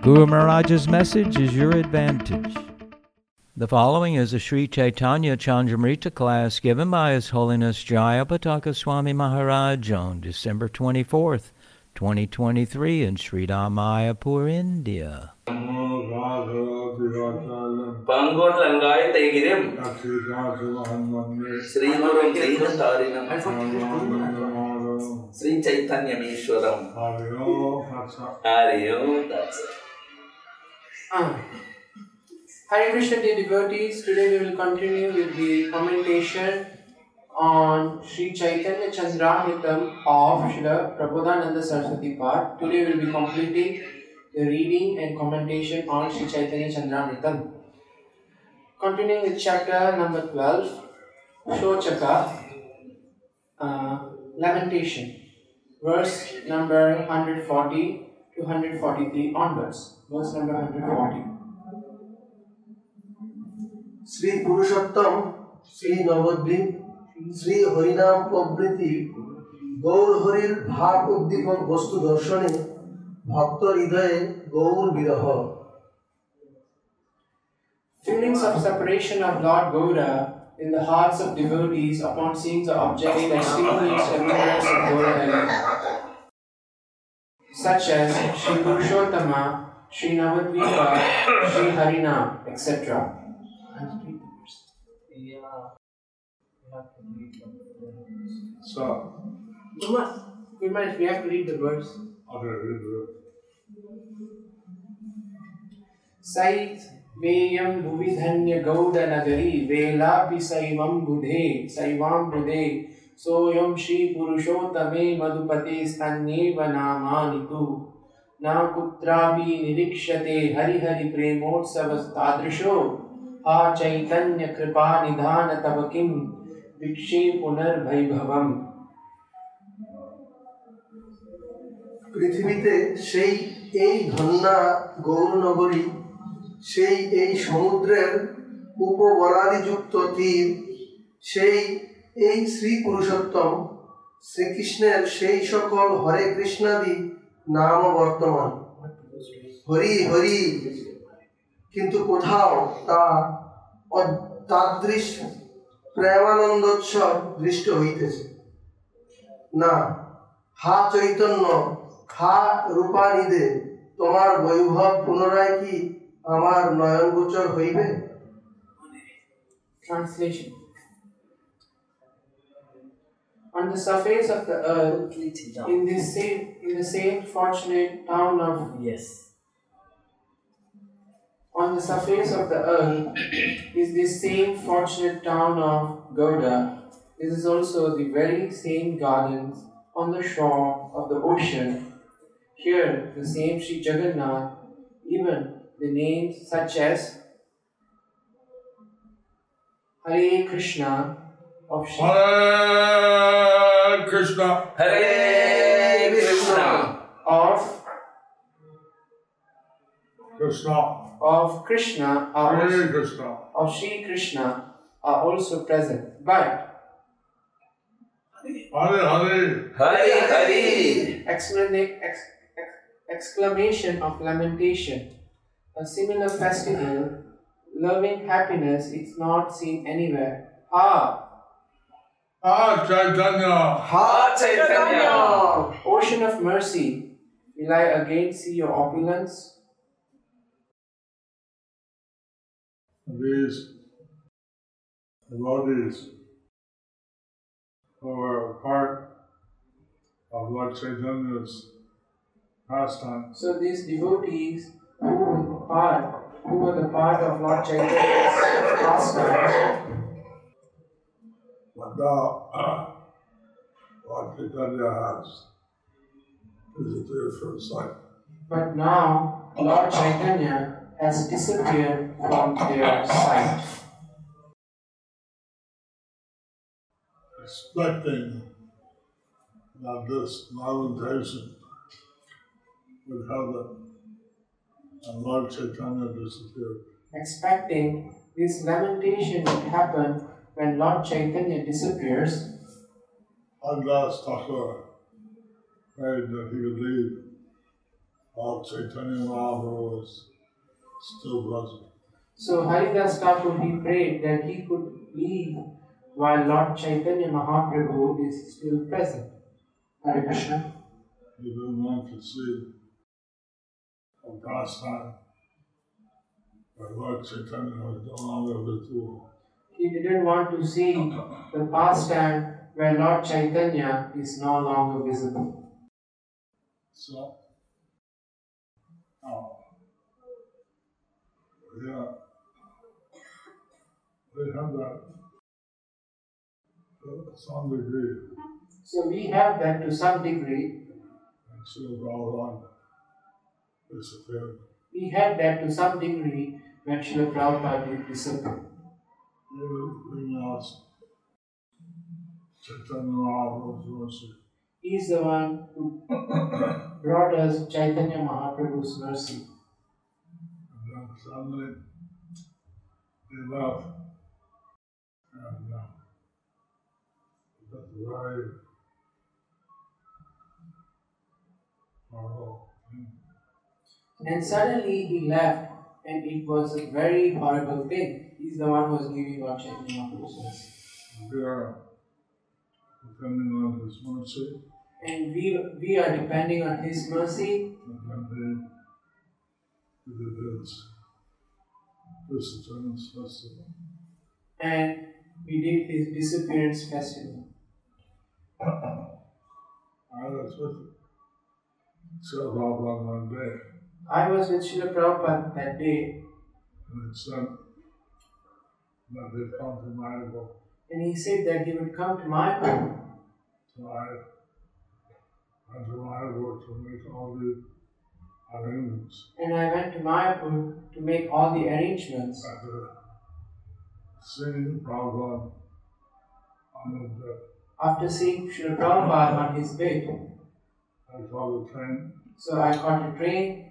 Guru Maharaj's message is your advantage. The following is a Sri Chaitanya Chandramrita class given by His Holiness Jayapataka Swami Maharaj on December 24th, 2023 in Sri Mayapur, India. பங்கோன் லங்காய் தைகிரம் ஸ்ரீகுரும் ஸ்ரீஹந்தாரினம் Sri சைத்தன்யமீஸ்வரம் ஹரியோ that's it. Ah. Hare Krishna dear devotees, today we will continue with the commentation on Sri Chaitanya Chandramritam of Srila Prabodhananda Saraswati Part. Today we will be completing the reading and commentation on Sri Chaitanya Chandramritam. Continuing with chapter number 12, Shochaka, uh, Lamentation, verse number 140 to 143 onwards. Verse number 140. Shri Purushottam Shri Nabadwip Shri হরিনাম প্রভৃতি গৌর হরির ভাব উদ্দীপক বস্তু দর্শনে ভক্ত হৃদয়ে গৌর বিরহ Feelings of separation of Lord Gouda in the hearts of devotees upon seeing the objects that stimulates remembrance of Gouda Hari, such as Sri Purushottama, Sri Navadvipa, Sri Harinam, etc. So, Good man, good man, we have to read the verse. okay, read it. सैत् वेयं भुवि धन्य गौडनगरी वेलापि सैवं बुधे सैवां बुधे सोऽयं श्रीपुरुषोत्तमे मधुपते स्तन्येव नामानि तु न कुत्रापि निरीक्ष्यते हरिहरिप्रेमोत्सवस्तादृशो हा चैतन्य कृपानिधान तव किं वीक्षे पुनर्वैभवम् পৃথিবীতে সেই এই ধন্যা গৌরনগরী সেই এই সমুদ্রের উপবলাদিযুক্ত তীর সেই এই শ্রী পুরুষোত্তম শ্রীকৃষ্ণের সেই সকল হরে কৃষ্ণাদি নাম বর্তমান। হরি হরি। কিন্তু কোথাও তা তাদৃশ প্রেমানন্দোৎসব দৃষ্ট হইতেছে। না হা চৈতন্য হা রূপানিদে তোমার বৈভব পুনরায় কি আমার নয়ন গোচর হইবে? Translation. On the surface of the earth, in this same in the same fortunate town of Yes. on the surface of the earth is this same fortunate town of Gauda. This is also the very same gardens on the shore of the ocean. Here, the same Sri Jagannath, even the names such as Hare Krishna of Sri Hare Krishna, Hare Krishna. of Krishna, of Krishna are Hare also, Krishna, of Sri Krishna are also present. But Hare Hare, Hare. Hare. Exclama- ex- ex- exclamation of lamentation. A similar festival, loving happiness, is not seen anywhere. Ah, Ah Chaitanya, Ha Chaitanya. Ocean of mercy, will I again see your opulence? these devotees who are part of Lord Chaitanya's pastime, So these devotees who were part, who were the part of Lord Chaitanya's pastimes, but now uh, Lord Chaitanya has visited from sight. but now Lord Chaitanya has disappeared from their sight, expecting that this lamentation would happen, and Lord Chaitanya disappeared. expecting this lamentation would happen when Lord Chaitanya disappears. Haridas Thakur prayed that he would leave while Chaitanya Mahaprabhu was still present. So Haridas Thakur he prayed that he could leave while Lord Chaitanya Mahaprabhu is still present. Hare Krishna. He didn't want to see a pastime where Lord Chaitanya was no longer visible. He didn't want to see the pastime where Lord Chaitanya is no longer visible. So, oh, yeah, we have that to some degree, So we have that to some degree. and so Balaram disappeared. We had that to some degree when Srila Prabhupada did disappear. He is the one who brought us Chaitanya Mahaprabhu's mercy. And then suddenly left. And that's. And suddenly he left, and it was a very horrible thing. He's the one who was giving Lord Chaitanya Mahaprabhu's mercy. We are depending on his mercy, And we, we are depending on His mercy, and he did his disappearance festival. and we did His disappearance festival. I was with Sri Prabhupada one day, I was with Srila Prabhupada that day, and he said that they'd come to Mayapur. and he said that he would come to my home. So I went to Mayapur to make all the arrangements. And I went to Mayapur to make all the arrangements. After seeing Prabhupada on the bed, After seeing Srila Prabhupada on his bed, I saw the train, so I caught a train.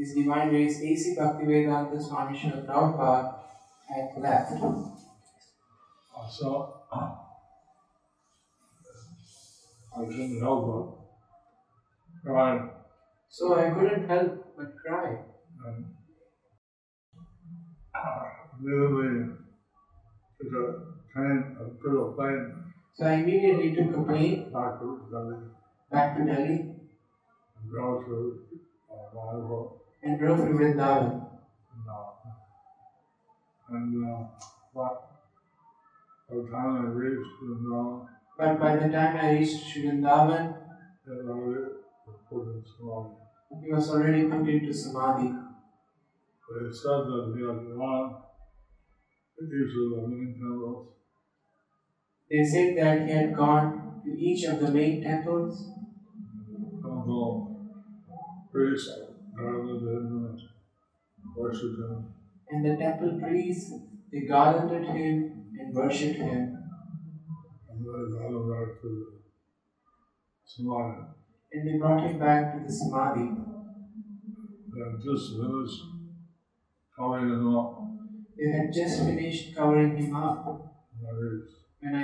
his Divine Grace A.C. Bhaktivedanta Swami Srila Prabhupada had left. Oh, uh, so I couldn't help but cry So I couldn't help but cry. and immediately took a a uh, took a plane So I immediately took a plane back to Delhi back to Delhi and drove to uh, Mayapur. And drove to Vrindavan. And, uh, and uh, but by the time I reached Vrindavan, But by the time I reached Vrindavan, it already was put in Samadhi. he was already put into Samadhi. They said that he had gone to each of the main temples. They said that he had gone to each of the main temples. Temple. Priest and the temple priests they garlanded him and worshipped him. And they brought him back to the Samadhi. they brought him back to the Samadhi. They had just finished covering him up. They had just finished covering him up in the reeds. when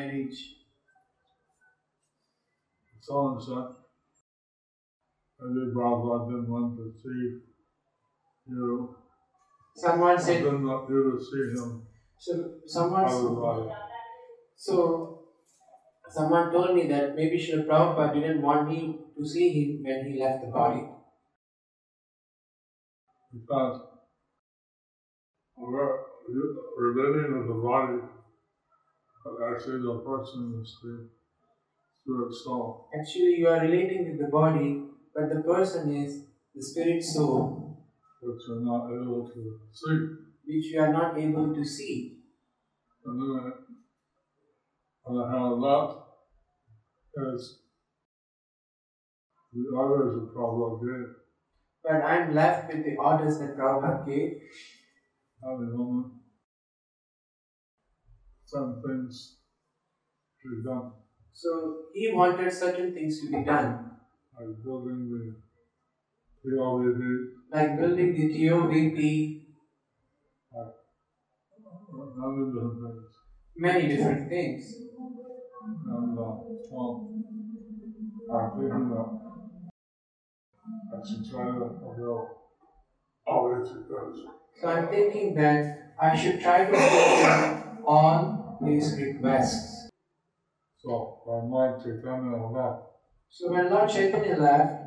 I. Someone Prabhupada didn't want to see you. Someone said, didn't want you to see him so someone, otherwise. so someone told me that maybe Srila Prabhupada didn't want me to see him when he left the body. because we're with the body, but actually the person is the spirit soul. Actually, you are relating with the body, but the person is the spirit soul, which are not able to see. which you are not able to see. And then have left is the others that Prabhupada gave. But I'm left with the orders that Prabhupada gave. At the moment, some things to be done, So he wanted certain things to be done, like building the PLVD, like building the TOVP, other different things. many different things. And, uh, well, I'm thinking that I should try to fulfill all these requests. So I'm thinking that I should try to fulfill all his requests. So, by Lord Chaitanya left, So when Lord Chaitanya left,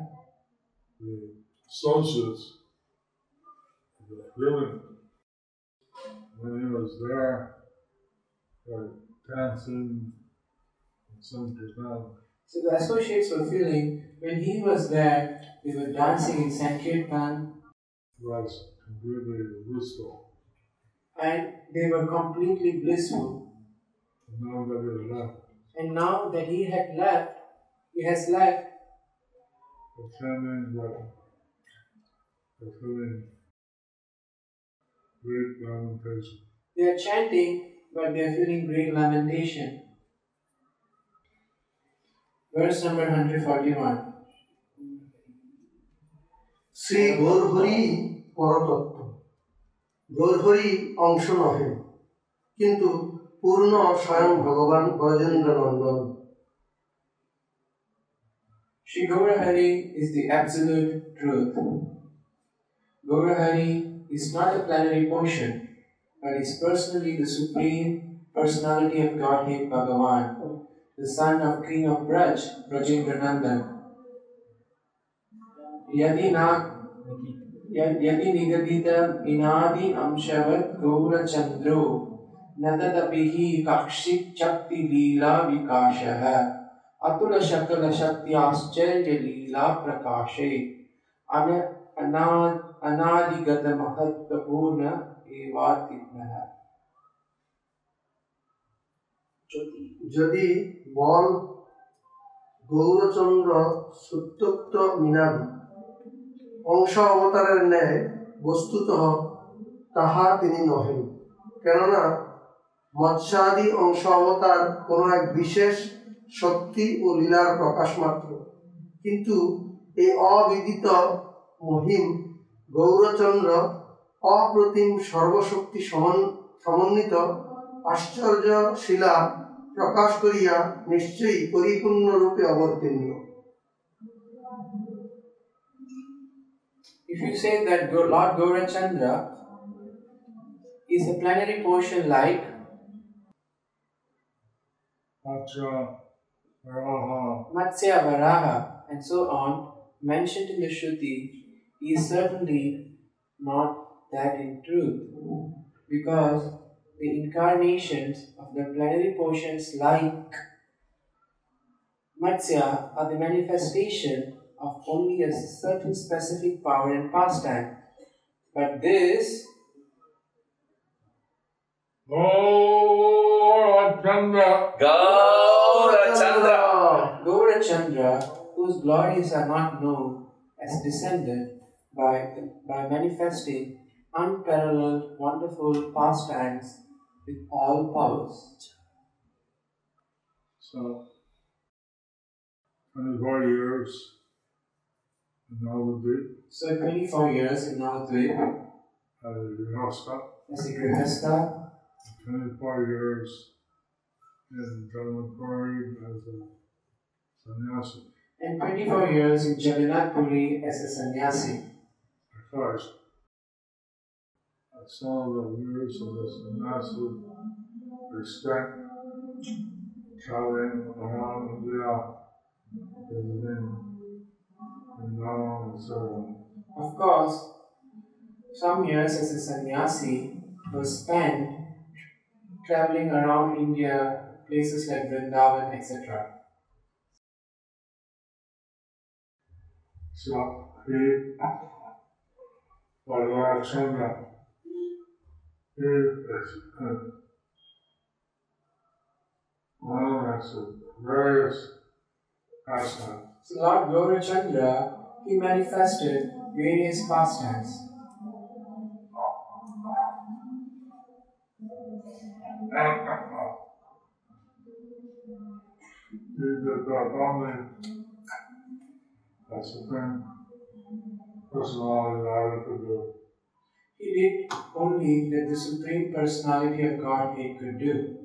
hmm. the associates, feeling, when he was there, like dancing and some Kirtan, so the associates were feeling when he was there, they were dancing in Sankirtan was completely blissful. and they were completely blissful. And now that he left, And now that he had left, he has left, the chanting that the feeling great lamentation. they are chanting, but they are feeling great lamentation. Verse number 141. Shri Gaurhari পরতত্ত্ব Gaurhari অংশ নহে কিন্তু পূর্ণ স্বয়ং ভগবান ব্রজেন্দ্র নন্দন Sri Gaurahari is the absolute truth. Gaurahari is not a plenary portion, but is personally the supreme personality of Godhead Bhagavan, the son of King of Braj, Brajendra Nandan. Yadi na यदि निगदित इनादि अंशवत् गौरचन्द्रो न तदपिः कक्षित् शक्ति लीला विकासः अतुल शकल शक्त्याश्चर्य लीला प्रकाशे अन अना अनादिगत महत्वपूर्ण एवातिज्ञः যদি বল গৌরচন্দ্র সুত্যক্ত মিনাদি অংশ অবতারের ন্যায় বস্তুত তাহা তিনি নহেন কেননা মৎস্যাদি অংশ অবতার কোনো এক বিশেষ শক্তি ও লীলার প্রকাশ মাত্র। কিন্তু এই অবিদিত মহিম গৌরচন্দ্র অপ্রতিম সর্বশক্তি সমন- সমন্বিত আশ্চর্য শিলা প্রকাশ করিয়া নিশ্চয়ই পরিপূর্ণ রূপে অবতীর্ণ। If you say that Lord Gaurachandra is a plenary portion like Varaha, Matsya Varaha and so on mentioned in the Shruti is certainly not that in truth because the incarnations of the plenary portions like Matsya are the manifestation of only a certain specific power and pastime. But this Gaura Chandra, Gaura Chandra. Gaurachandra, whose glories are not known, has descended by, by manifesting unparalleled wonderful pastimes with all powers. So, 24 years in Navadvip So 24 years in Navadvip as a Grihastha, as a Grihastha, 24 years in Jalanpuri as a sannyasi. and 24 years in Jagannath Puri as a sannyasi. First, I saw the years of the sannyasi respect, traveling around India, visiting Vrindavan and so on. Of course, Some years as a sannyasi were spent traveling around India, places like Vrindavan, etc. So he, Chandra, he uh, of various. So Lord Gaurachandra, he manifested various pastimes. Uh, he did that only as supreme personality that could do. He did only that the Supreme Personality of Godhead could do.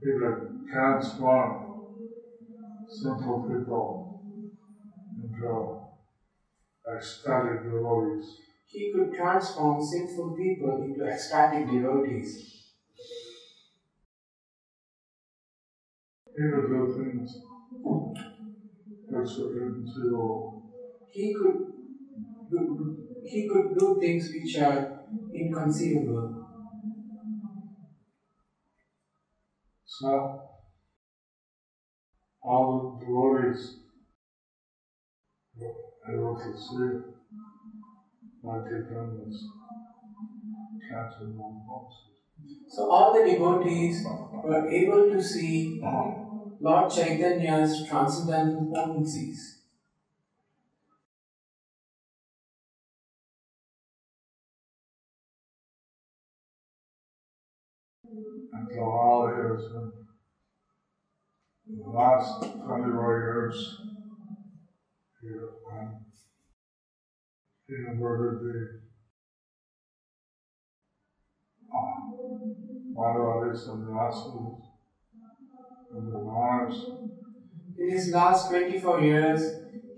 He could transform simple people into ecstatic devotees. He could transform sinful people into ecstatic devotees. He could do things which are inconceivable. He could do, he could do things which are inconceivable. So, all the devotees were able to see my transcendental forces. So all the devotees were able to see Lord Chaitanya's transcendental potencies. until all years. And in the last 24 years, he, um, he converted the uh, and Rasas and the Mars. In his last 24 years,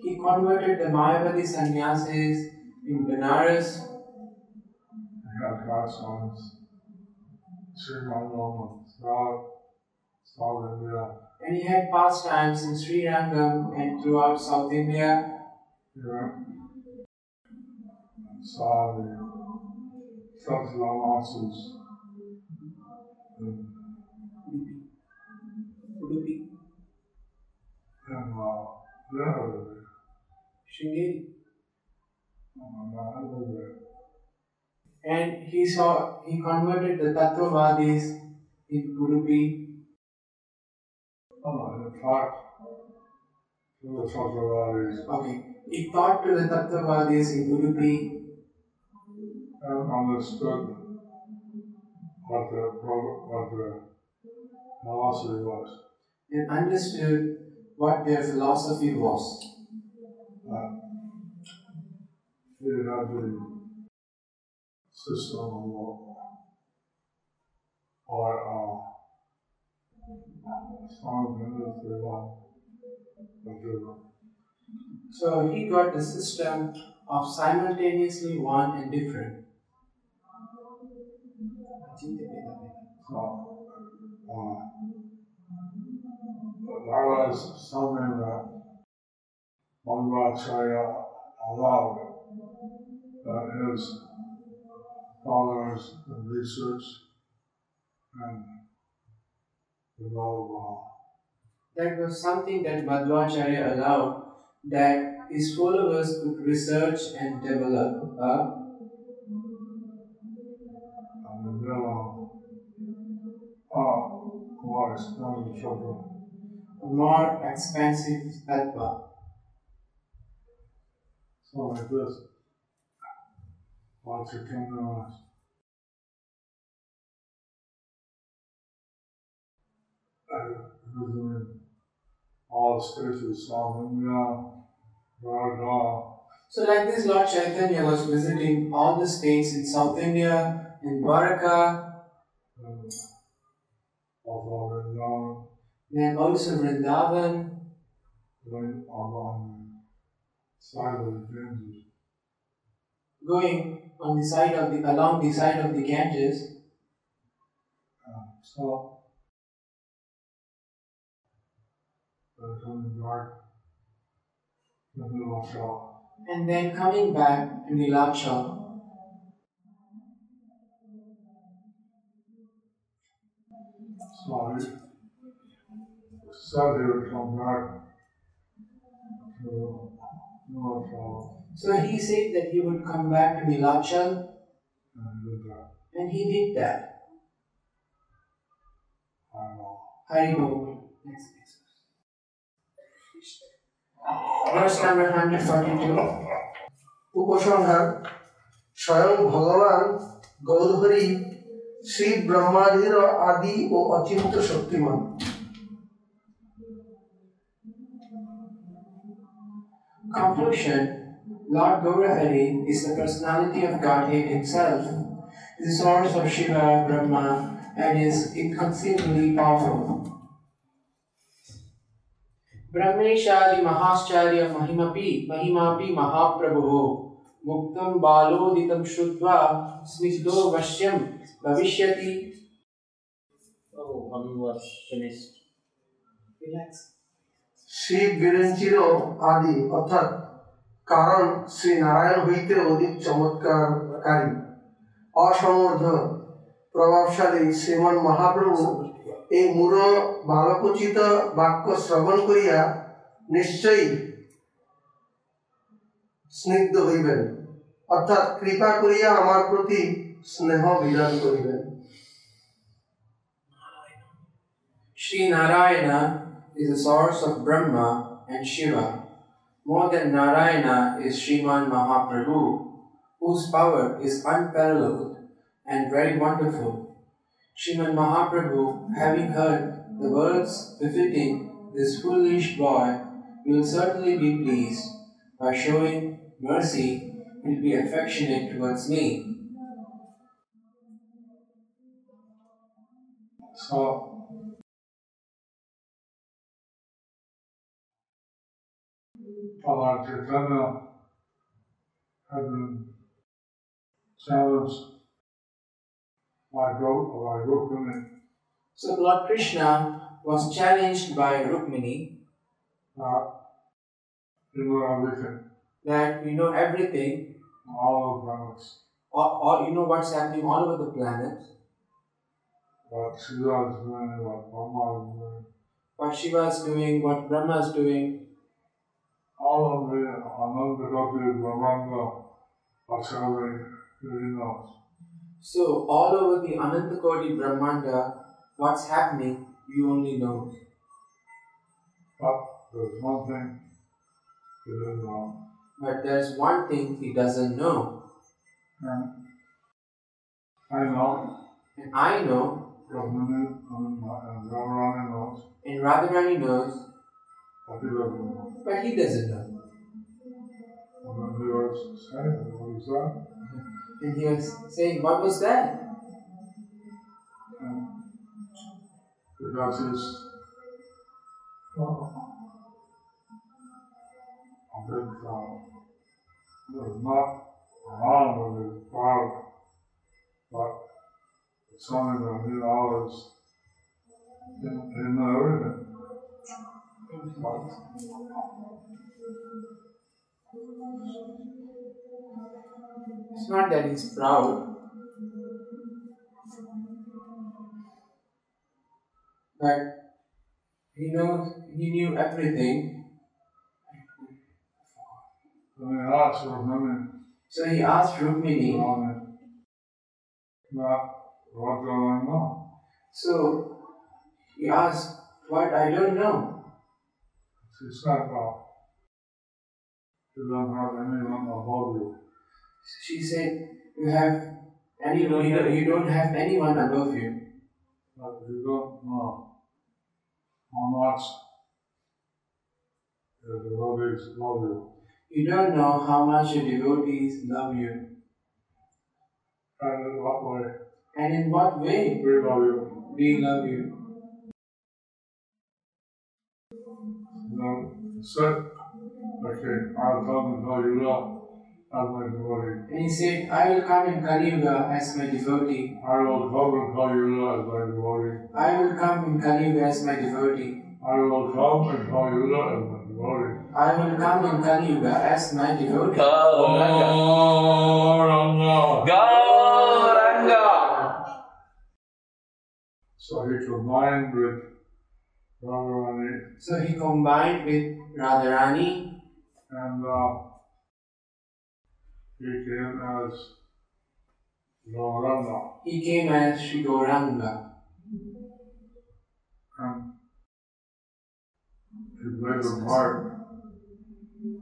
he converted the Mayavadi sannyasis in Benares. He had godsons, Sri South, India. And he had pastimes in Sri Rangam and throughout South India. And saw the in uh, Lebanon. Sringeri. Um, I live there. And he saw, he converted the Tattvavadis in Udupi. Oh, fact, to the Satsalamasas Okay. He taught to the Tattvavadis in Udupi and understood what the, what the philosophy was. and understood what their philosophy was. He had the system or uh, some industry one, but the So he got the system of simultaneously one and different. Uh, that was something that Madhvacharya allowed. That his followers in research and develop That was something that Madhvacharya allowed that his followers could research and develop uh, uh, and develop uh, more extended children. A more expansive tattva. So like this, your kingdom visiting all South India, So like this, Lord Chaitanya was visiting all the states in South India, in and also mm. Then also Vrindavan, going along the side of the Ganges. going on the side of the along the side of the Ganges. Uh, so, becoming dark, the Nilachal. and then coming back to Nilachal. So he said he would come back to Nilachal So he said that he would come back to Nilachal, and he did that. and he did that. I know. Hari Bol. Next, next. Verse number 142. উপসংহার স্বয়ং ভগবান গৌরহরি শ্রী ব্রহ্মাদির আদি ও অচিন্ত শক্তিমান Conclusion Lord Gaurahari is the personality of Godhead himself, the source of Shiva, Brahma, and is inconceivably powerful. ब्रह्मेशादि महाश्चर्य महिमपि महिमापि महाप्रभुः मुक्तं बालोदितं श्रुत्वा स्निग्धो वश्यं भविष्यति Oh, one was finished. Relax. Shri বিরঞ্চির আদি, অর্থাৎ কারণ শ্রী নারায়ণ হইতে অধিক চমৎকারকারী, অসমর্থ, প্রভাবশালী শ্রীমন মহাপ্রভু এই মূঢ় বালকোচিত বাক্য শ্রবণ করিয়া নিশ্চয়ই স্নিগ্ধ হইবেন, অর্থাৎ কৃপা করিয়া আমার প্রতি স্নেহ বিধান করিবেন। Shri Narayana is the source of Brahma and Shiva. More than Narayana is Sriman Mahaprabhu, whose power is unparalleled and very wonderful. Sriman Mahaprabhu, having heard the words befitting this foolish boy, will certainly be pleased. By showing mercy, will be affectionate towards me. So, Lord Chaitanya had been challenged by Go by Rukmini. So Lord Krishna was challenged by Rukmini. That he knew everything, that you know everything, all the planets, or, or you know what's happening all over the planet, what Shiva is doing, what Brahma is doing, what Shiva is doing, what Brahma is doing, all of the Anantakoti Brahmanda what's happening, he knows. So all over the Anantakoti Brahmanda, what's happening, you only know. But there's one thing he didn't know. But there's one thing he doesn't know. And I know And I know, Brahmani and Radharani knows, and Radharani knows, but he doesn't know. And he was saying, what was that? The he's well, a big uh, there's not wrong with his father, but it's something that he always knew everything. It's not that he's proud, but he knows he knew everything. when he asked for money, So he asked Rukmini, on what do I know? so he asked, What I don't know. She said, well, you don't have anyone above you. She said, You have any you don't, you don't have anyone above you, But you don't know how much the devotees love you. you don't know how much your devotees love you, And in what way and in what way we love you. we love you. Then he okay, I'll come and tell you that as my devotee. And he said, I will come in Kali Yuga as my devotee. I will come and tell you that as my devotee. I will come in Kali Yuga as my devotee. I will come and tell you that as my devotee. I will come in Kali Yuga as my devotee. Gauranga. Gauranga. So he combined with Radharani So he combined with Radharani and uh, he came as Gauranga. He came as Sri Gauranga And he played the part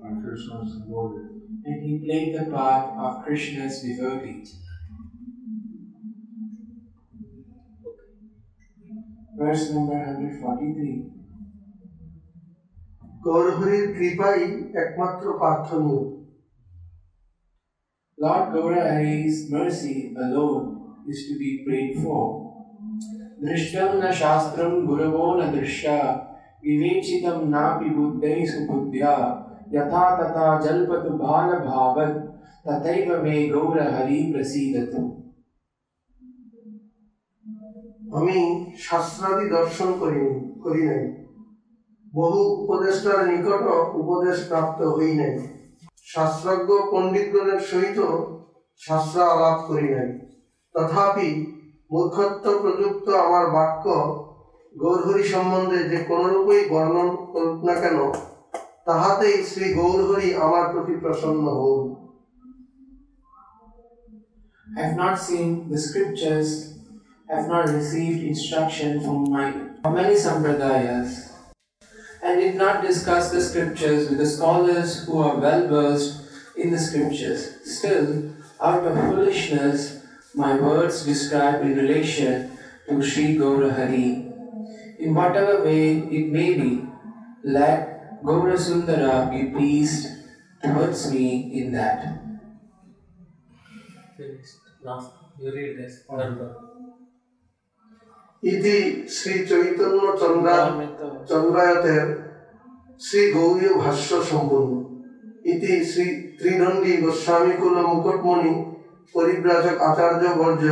of Krishna's devotee. and he played the part of Krishna's devotee. Verse number 143. গৌরহরির কৃপাই একমাত্র প্রার্থনীয় Lord Gaurahari's mercy alone is to be prayed for. Drishtam na shastram guravo na drishya vivechitam napi buddhai subuddhya yatha tata jalpatu bhala bhavat tataiva me Gaurahari prasidatu. আমি শাস্ত্রাদি দর্শন করি করি নাই। বহু উপদেষ্টার নিকট উপদেশ প্রাপ্ত হই নাই। শাস্ত্রজ্ঞ পণ্ডিতগণের সহিত শাস্ত্র আলাপ করি নাই। তথাপি মূর্খত্ব প্রযুক্ত আমার বাক্য গৌরহরি সম্বন্ধে যে কোনরূপেই বর্ণন করুক না কেন তাহাতেই শ্রী গৌরহরি আমার প্রতি প্রসন্ন I have not seen the scriptures, have not received instruction from my many sampradayas, and did not discuss the scriptures with the scholars who are well versed in the scriptures. Still, out of foolishness, my words describe in relation to Sri Gaurahari. In whatever way it may be, let Gaura Sundara be pleased towards me in that. Last. You read this. One. ইতি শ্রী চৈতন্য চন্দ্রা চন্দ্রায়তের শ্রী গৌরীয় ভাষ্য সম্পূর্ণ। ইতি শ্রী ত্রিদণ্ডী গোস্বামীকুল মুকুটমণি পরিব্রাজক আচার্য বর্জ্য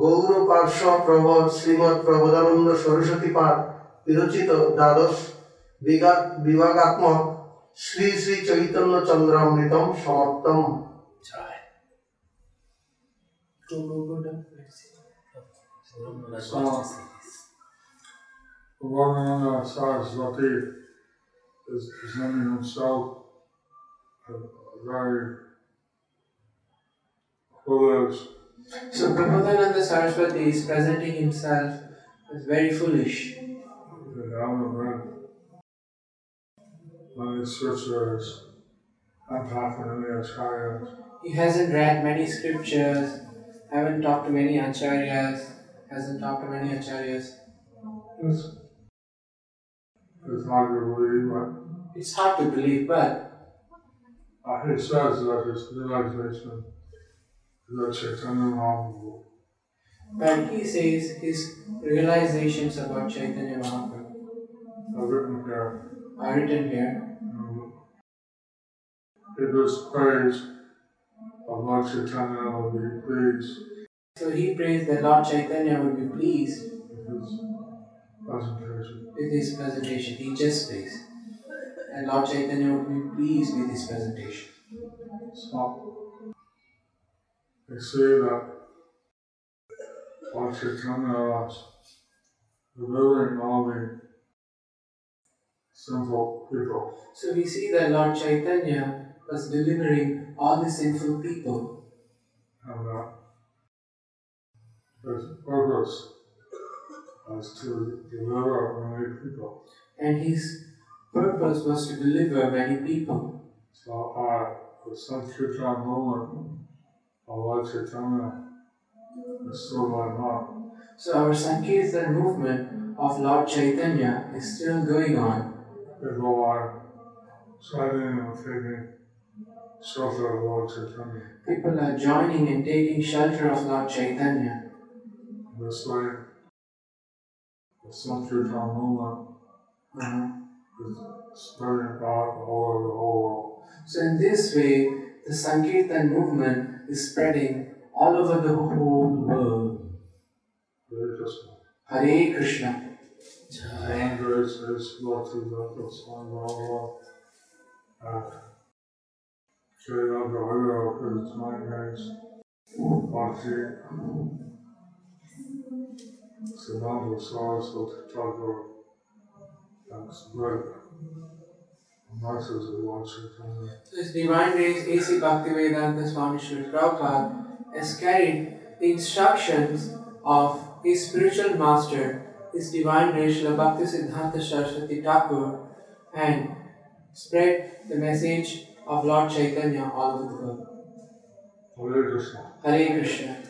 গৌর পার্শ্ব প্রবর শ্রীমৎ প্রবোধানন্দ সরস্বতী পাঠ বিরচিত দ্বাদশ বিঘাত বিভাগাত্মক Shri Shri Chaitanya চন্দ্রামৃতম সমাপ্তম Go, Ramananda Saraswati is presenting himself as very foolish So Prabodhananda Saraswati is presenting himself as very foolish. Read many scriptures and. He hasn't read many scriptures, haven't talked to many acharyas, hasn't talked to many acharyas. It's, it's hard to believe, but It's hard to believe, but uh, he says that his realization is that Chaitanya Mahaprabhu. but he says his realizations about Chaitanya Mahaprabhu are written here. are written here. Um, It was praise of Lord Chaitanya will be pleased So he prays that Lord Chaitanya would be pleased with his presentation. He just prays. And Lord Chaitanya would be pleased with his presentation. So, they say that Lord Chaitanya was delivering all the sinful people. So we see that Lord Chaitanya was delivering all the sinful people, and that his purpose was to deliver many people. and his purpose was to deliver many people. So uh, the Sankirtan movement of Lord Chaitanya is still going on. So our Sankirtan movement of Lord Chaitanya is still going on. People are signing and taking shelter of Lord Chaitanya. People are joining and taking shelter of Lord Chaitanya. This way, the Sankirtan movement Uh-huh. is spreading out all over the whole world. So in this way, the Sankirtan movement is spreading all over the whole world. Very Krishna. Hare Krishna. And grace is Lord to the Swami And Srila Garuda is my niece, Bhakti, Siddhanta Saraswati Thakur, and spread the masses of Lord Chaitanya. So His Divine Grace A.C. Bhaktivedanta Swami Srila Prabhupada has carried the instructions of his spiritual master, His Divine Grace Srila Bhakti Siddhanta Saraswati Thakur, and spread the message of Lord Chaitanya all over the world. Hare Krishna. Hare Krishna.